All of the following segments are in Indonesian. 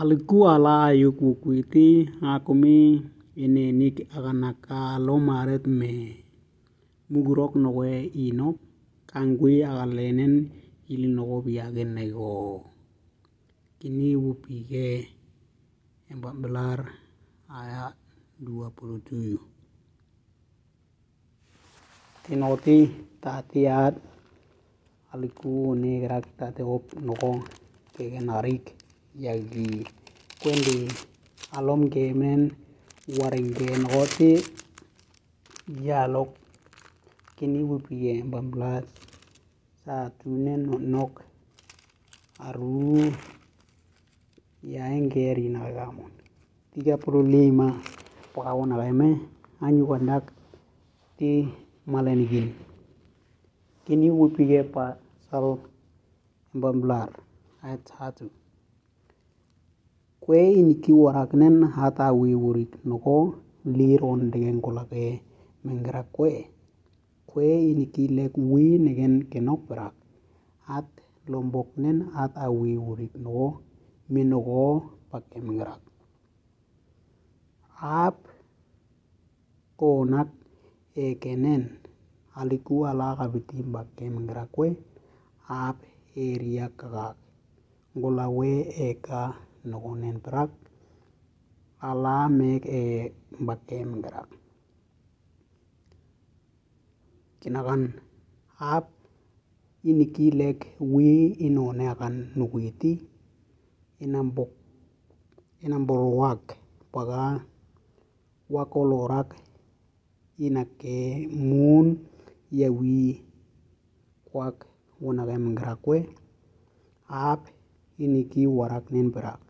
alikuwa la ayuk wukwiti akumi inenik akanaka lomaret me. Mugurok nowe inok kangwi akalenen ili noko piake neko kini wupike embambelar aya 27 tinoti tatiat aliku ni kerak tateop noko kekenarik yaki kwendi alom kemen waringe nokoti yalok kini wupike embambelar sa tunen nok aru yaengeri nakakamon tiga puluh lima pakawon nakeme anyukandak ti malenikin kini wupike pasal embambelar ayat satu kwe iniki waraknen hata wiwurik noko lir ondeken kolake mengerak kwe. Kwe iniki lek wi neken kenok perak at lomboknen at awi wurik noko minoko pake mengerak ap konak ekenen aliku ala kapitim pake mengerak kwe. Ap eriak kakak ngolawe eka nokonen perak ala mek e pake mengerak kinakan ap iniki lek wi inone akan nukuiti inambok inamboluak paka wakolorak inake mun yawi kwak wonake mengerak kwe ap iniki waraknen perak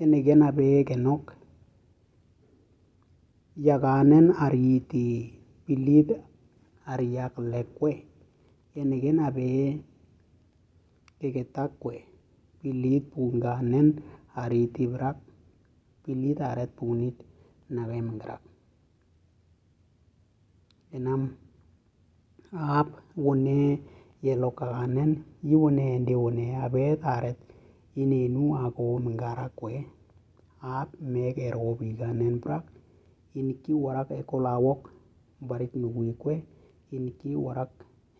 enigen abeekenok yagaanen ariiti pilit ariyaklekue enigen abee keketakue pilit punganen ariiti brak. Pilit aret punit nagem ngrak enam aap wone yelokaganen yiwone ndiwone abet aret inenu ako mengarak kwe ap mekero pikanen perak iniki warak eko lawok barik nukui kwe iniki warak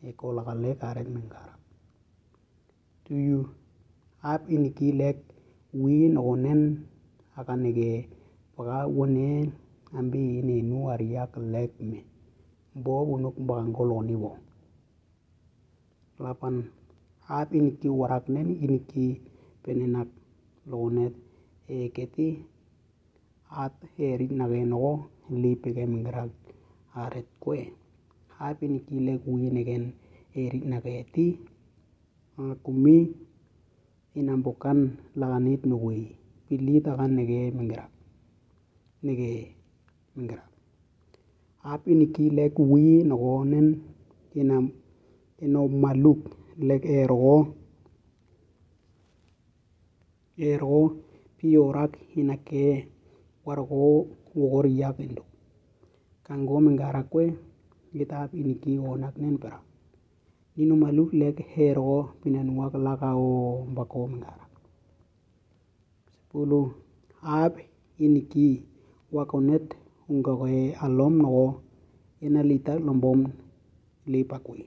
eko lakalek aret mengarak tuyu ap iniki lek wi nokonen akaneke paka wone ambi inenu ariak lek me. Mbo punuk mpaka ngoloni wo lapan ap iniki waraknen iniki penenak lokonet eketi at erit nake noko lipike mengerak aret kwe ap iniki lek wi neken erit naketi akumi inambokan lakanit nukui pilit akan neke mengerak neke mengerak ap iniki lek wi nokonen inam inomaluk lek eroko eroko piorak inake waroko wokoriak indo kanggo mengarak kwe kitap iniki onaknen perak nino maluk lek eroko pinanuak lakao mbako mengarak. Sepuluh ap iniki wakonet ungakoe alom noko enalita lombom lipakui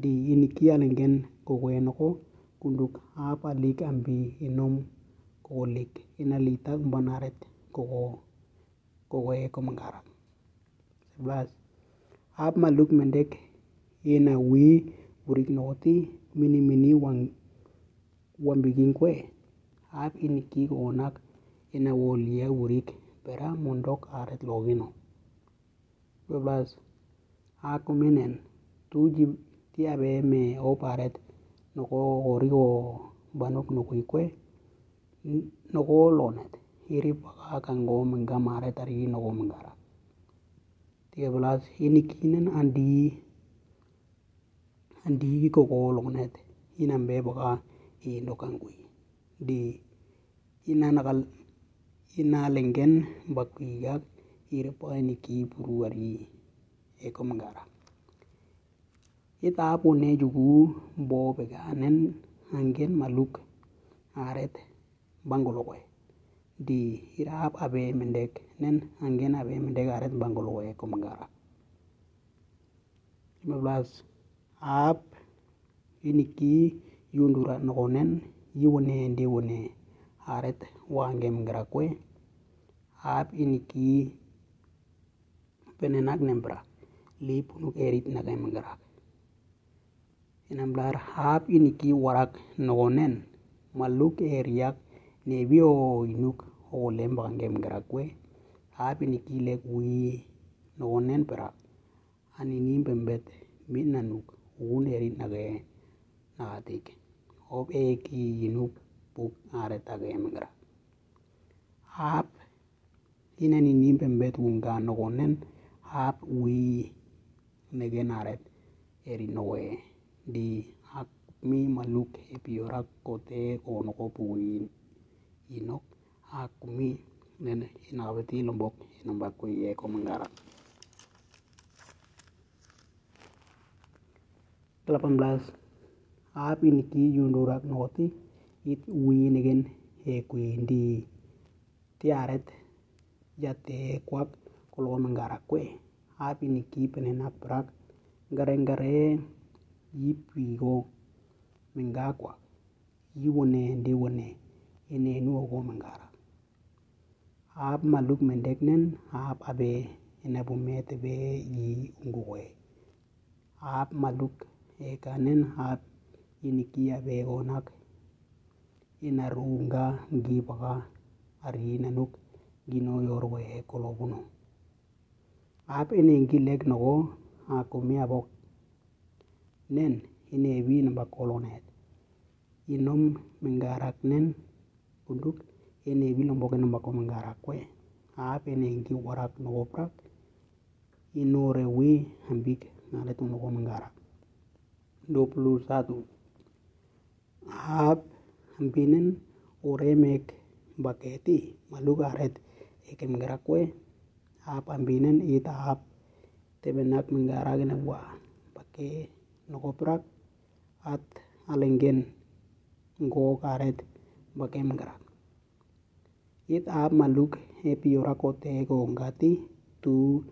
di iniki alingen kokoe noko kunduk ap alik ambi inom kokolik inalitak mbanaret koko kokoe komengarak sebelas ap maluk mendek ina wi wurik nokoti mini mini wang wambiking kwe. Ap iniki konak ina wolia wurik pera mondok aret lokino belas akuminen tuji ti ape me op aret koriko banok nokui kwe noko lonet irip baka kango minga maret ari noko mingara tiga belas ini kinen andi andi koko lonet inambe baka indo kangui di ina nakal ina lenggen bakwiyak irip baka ini ki puru ari eko mingara ita apone jugu bo beganen anggen maluk aret bangolokoe. Di irap abe mendek nen anggen abe mendek aret bangolokoe ko mengara 15 ap iniki yundura nokonen yiwone ndiwone aret wange mengara kwe ap iniki penenak nembra. Lipunuk erit nake mengara inamblar hap iniki warak nokonen maluk eriak nebio inuk okolem bakangem garakwe hap iniki lek wi nokonen perak aninim pembet mit nanuk ukun erit nake nakatik op eki inuk puk aret ake mengara hap inen inim pembet wunga nokonen hap wi neken aret erit nokoe di ak mi maluk epiorak kote konoko pukuin inok ak kumi nene inakapeti lombok inambakwe eko mengara 18 ap iniki yundurak nokoti it wi neken ekwendi tiaret yate kwak koloko mengara kwe ap iniki penenak perak ngare ngare yipwiko mengakwa yiwone ndiwone inenu oko mengara ap maluk mendek nen ap abe inabumet be yi ungukoe ap maluk ekanen ap iniki abe konak inarunga ngibaka ari nanuk gino yorwe kolobuno. Ap ene ngilek noko akumi abok nen inebi namba kolonet inom mengarak nen punduk enebi lombok namba ko mengarak kwe ap ene ngi warak noko prak inore wi ambik ngalet noko mengarak 21 ap ambinen oremek baketi maluk aret eke kwe ap ambinen ita ap tebenak mengarak ina bwa bake noko prak at alenggen ngo karet bake mengarak it ap maluk epiorak kote kongati tu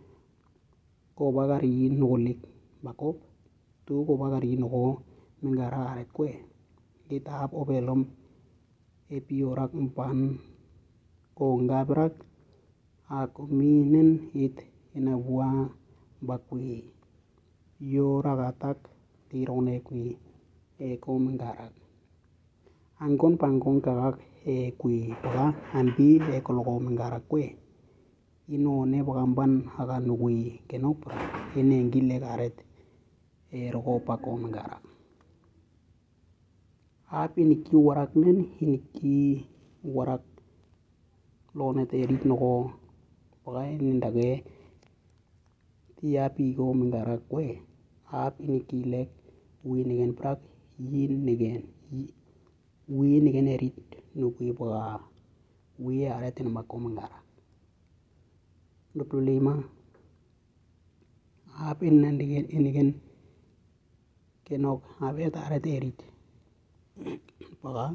kobakari nokolik bakop tu kobakari noko mengara aret kwe it ap obelom epiorak mpan konga prak akominen it inabwa bakwi tirone kui e eh, kom ngarak angkon pangkon kagak e eh, kui pa ambi e eh, kolo ngarak kue. Ino ne pagamban haga kenopra kenop ene ngile garet e rogo pa kom ap ini warak men ini warak lone te rit nogo pagai nindage tiapi kom ngarak ap iniki lek wi niken prak yin niken wi niken erit nukui baka wi aret namba ko mengarak 25 ap inen iniken kenok abet aret erit. Baka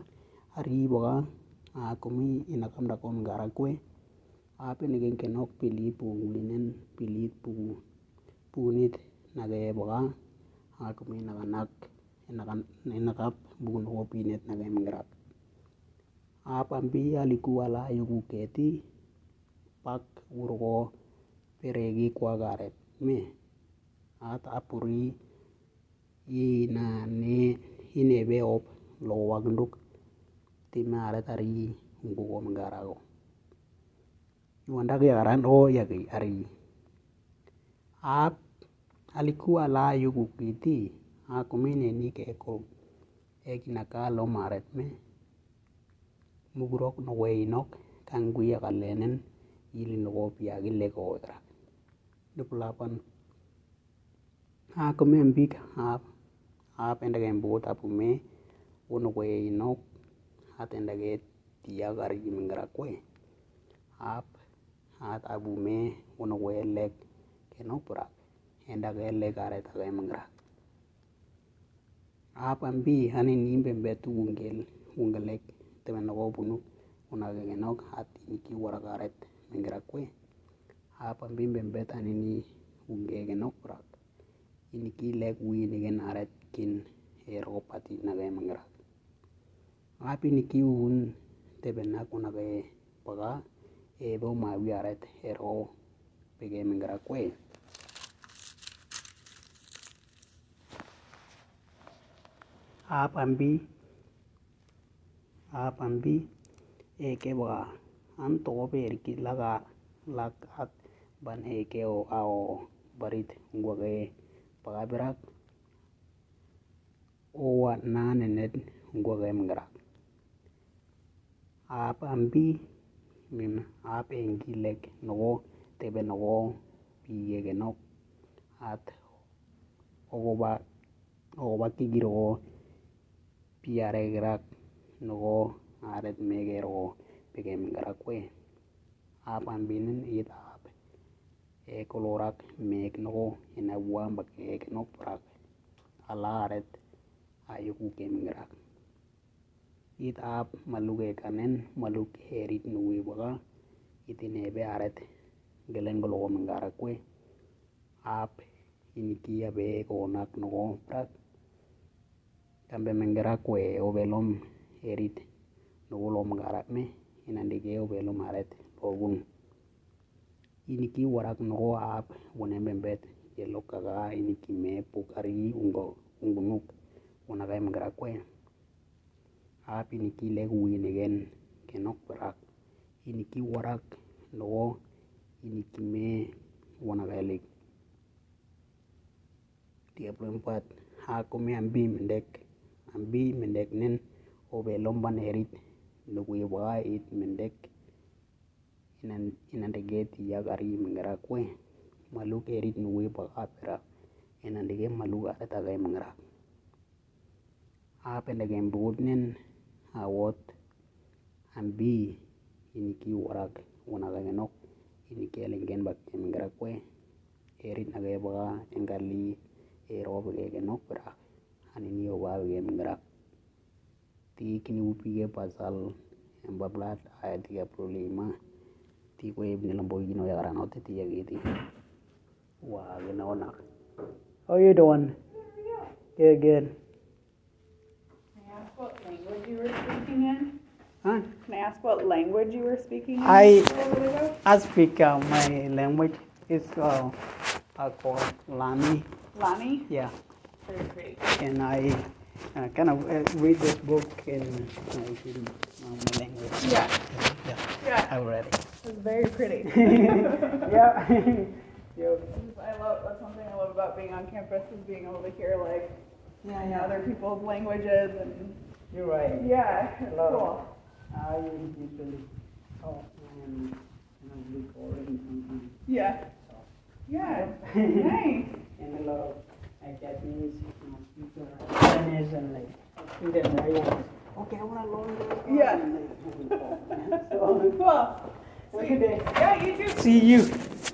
ari baka akumi inakamda ko mengarak kwe ap iniken kenok pilit pukuinen pilit puku punit nake baka akumi nakanak inakap buku noko pinet nake mengarak ap ambi aliku ala yuku keti pak uroko pereki kwak aret me. At apuri inane inebe op loko wakinduk time aret ari unguko mengarako iwandak yakaran o yaki ari. Ap aliku ala yuku kiti akumine ni keko ekinaka lo maret me. Mugurok nogo inok kangui akalenen ili nogo piagi lego rak dupulapan a komen bik ap ap endake mbut apume uno kwe inok atendake tiya kari mingara kwe ap at abume uno kwe lek kenok purak endake lek aret ake mingara ap ambi anin imbembet ungel ungelek temen noko bunu unake kenok at iniki warak aret mingara kwe ap ambi mbembet unge kenok purak iniki lek winiken aret kin ero pati nake mingara ap iniki un tebenak unake paka ebe umawi aret ero a apang b a apang b e ke boga an togo ber ki laga lakat ban he ke e o a o barit ngwage paga birak o wa nane net ngwage mgrak a apang b min a apen ki lek nogo tebe nogo bi yegenok at ogoba ogoba ke girgo kirak noko aret mekero peke mingara kwe ap ambinin it ap e kolorak mek noko ina buam bake kenok purak ala aret ayuku ke mingara it ap maluk ekanen maluk erit nukui paka itinebe aret ngelen koloko mingara kwe ap iniki abe konak noko prak kambe mingara kwe obelom erit nokolo mingara me inandike obelom aret lobun iniki warak noko ap wune mbembet yelok kaka iniki me pukari ungo ungunuk unake mingara kwe. Ap iniki lek winiken kenok parak iniki warak noko iniki me wanake lik tieplempat hakome ambi mindek ambi mindek nen obelom ban erit nukui paka it mindek inan inandeke tiyak ari mingara kwe maluk erit nukui paka pira inandike maluk aret ake mingara ap endake mbut nen awot ambi iniki warak unake kenok iniki elengken bake mingara kwe erit nake paka engali ero peke kenok pirak anini peke mingara ti kini upike pasal embablat aya tiga puluh lima ti kwe nilamboy kino yakaranote ti yakiti wah kinaonak how you doing good good Can I ask what language you were speaking in? huh? Can I ask what language you were speaking in? I-? I speak uh, my language is uh, uh, called Lani Lani? yeah. And I uh, kind of uh, read this book in uh, in, my language Yeah. yeah Yeah, I read it it's very pretty. yeah yeah I love, that's one thing I love about being on campus is being able to hear like you know, other people's languages and you're right yeah, it's Hello. cool. I usually talk and you know, recording sometimes. Yeah. So. Yeah. nice. Japanese and like Indian. Okay, I want to learn. Yeah. Like, so, you. See you.